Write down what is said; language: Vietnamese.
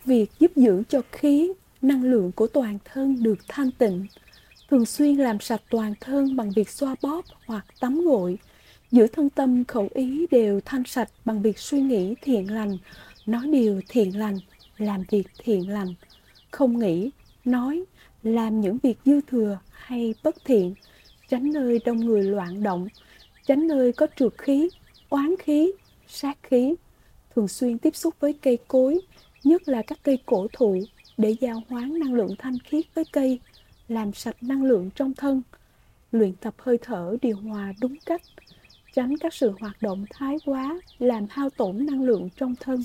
các việc giúp giữ cho khí, năng lượng của toàn thân được thanh tịnh. Thường xuyên làm sạch toàn thân bằng việc xoa bóp hoặc tắm gội. Giữ thân tâm khẩu ý đều thanh sạch bằng việc suy nghĩ thiện lành, nói điều thiện lành, làm việc thiện lành. Không nghĩ, nói, làm những việc dư thừa hay bất thiện, tránh nơi đông người loạn động, tránh nơi có trượt khí, oán khí, sát khí. Thường xuyên tiếp xúc với cây cối, nhất là các cây cổ thụ để giao hoán năng lượng thanh khiết với cây, làm sạch năng lượng trong thân, luyện tập hơi thở điều hòa đúng cách, tránh các sự hoạt động thái quá làm hao tổn năng lượng trong thân.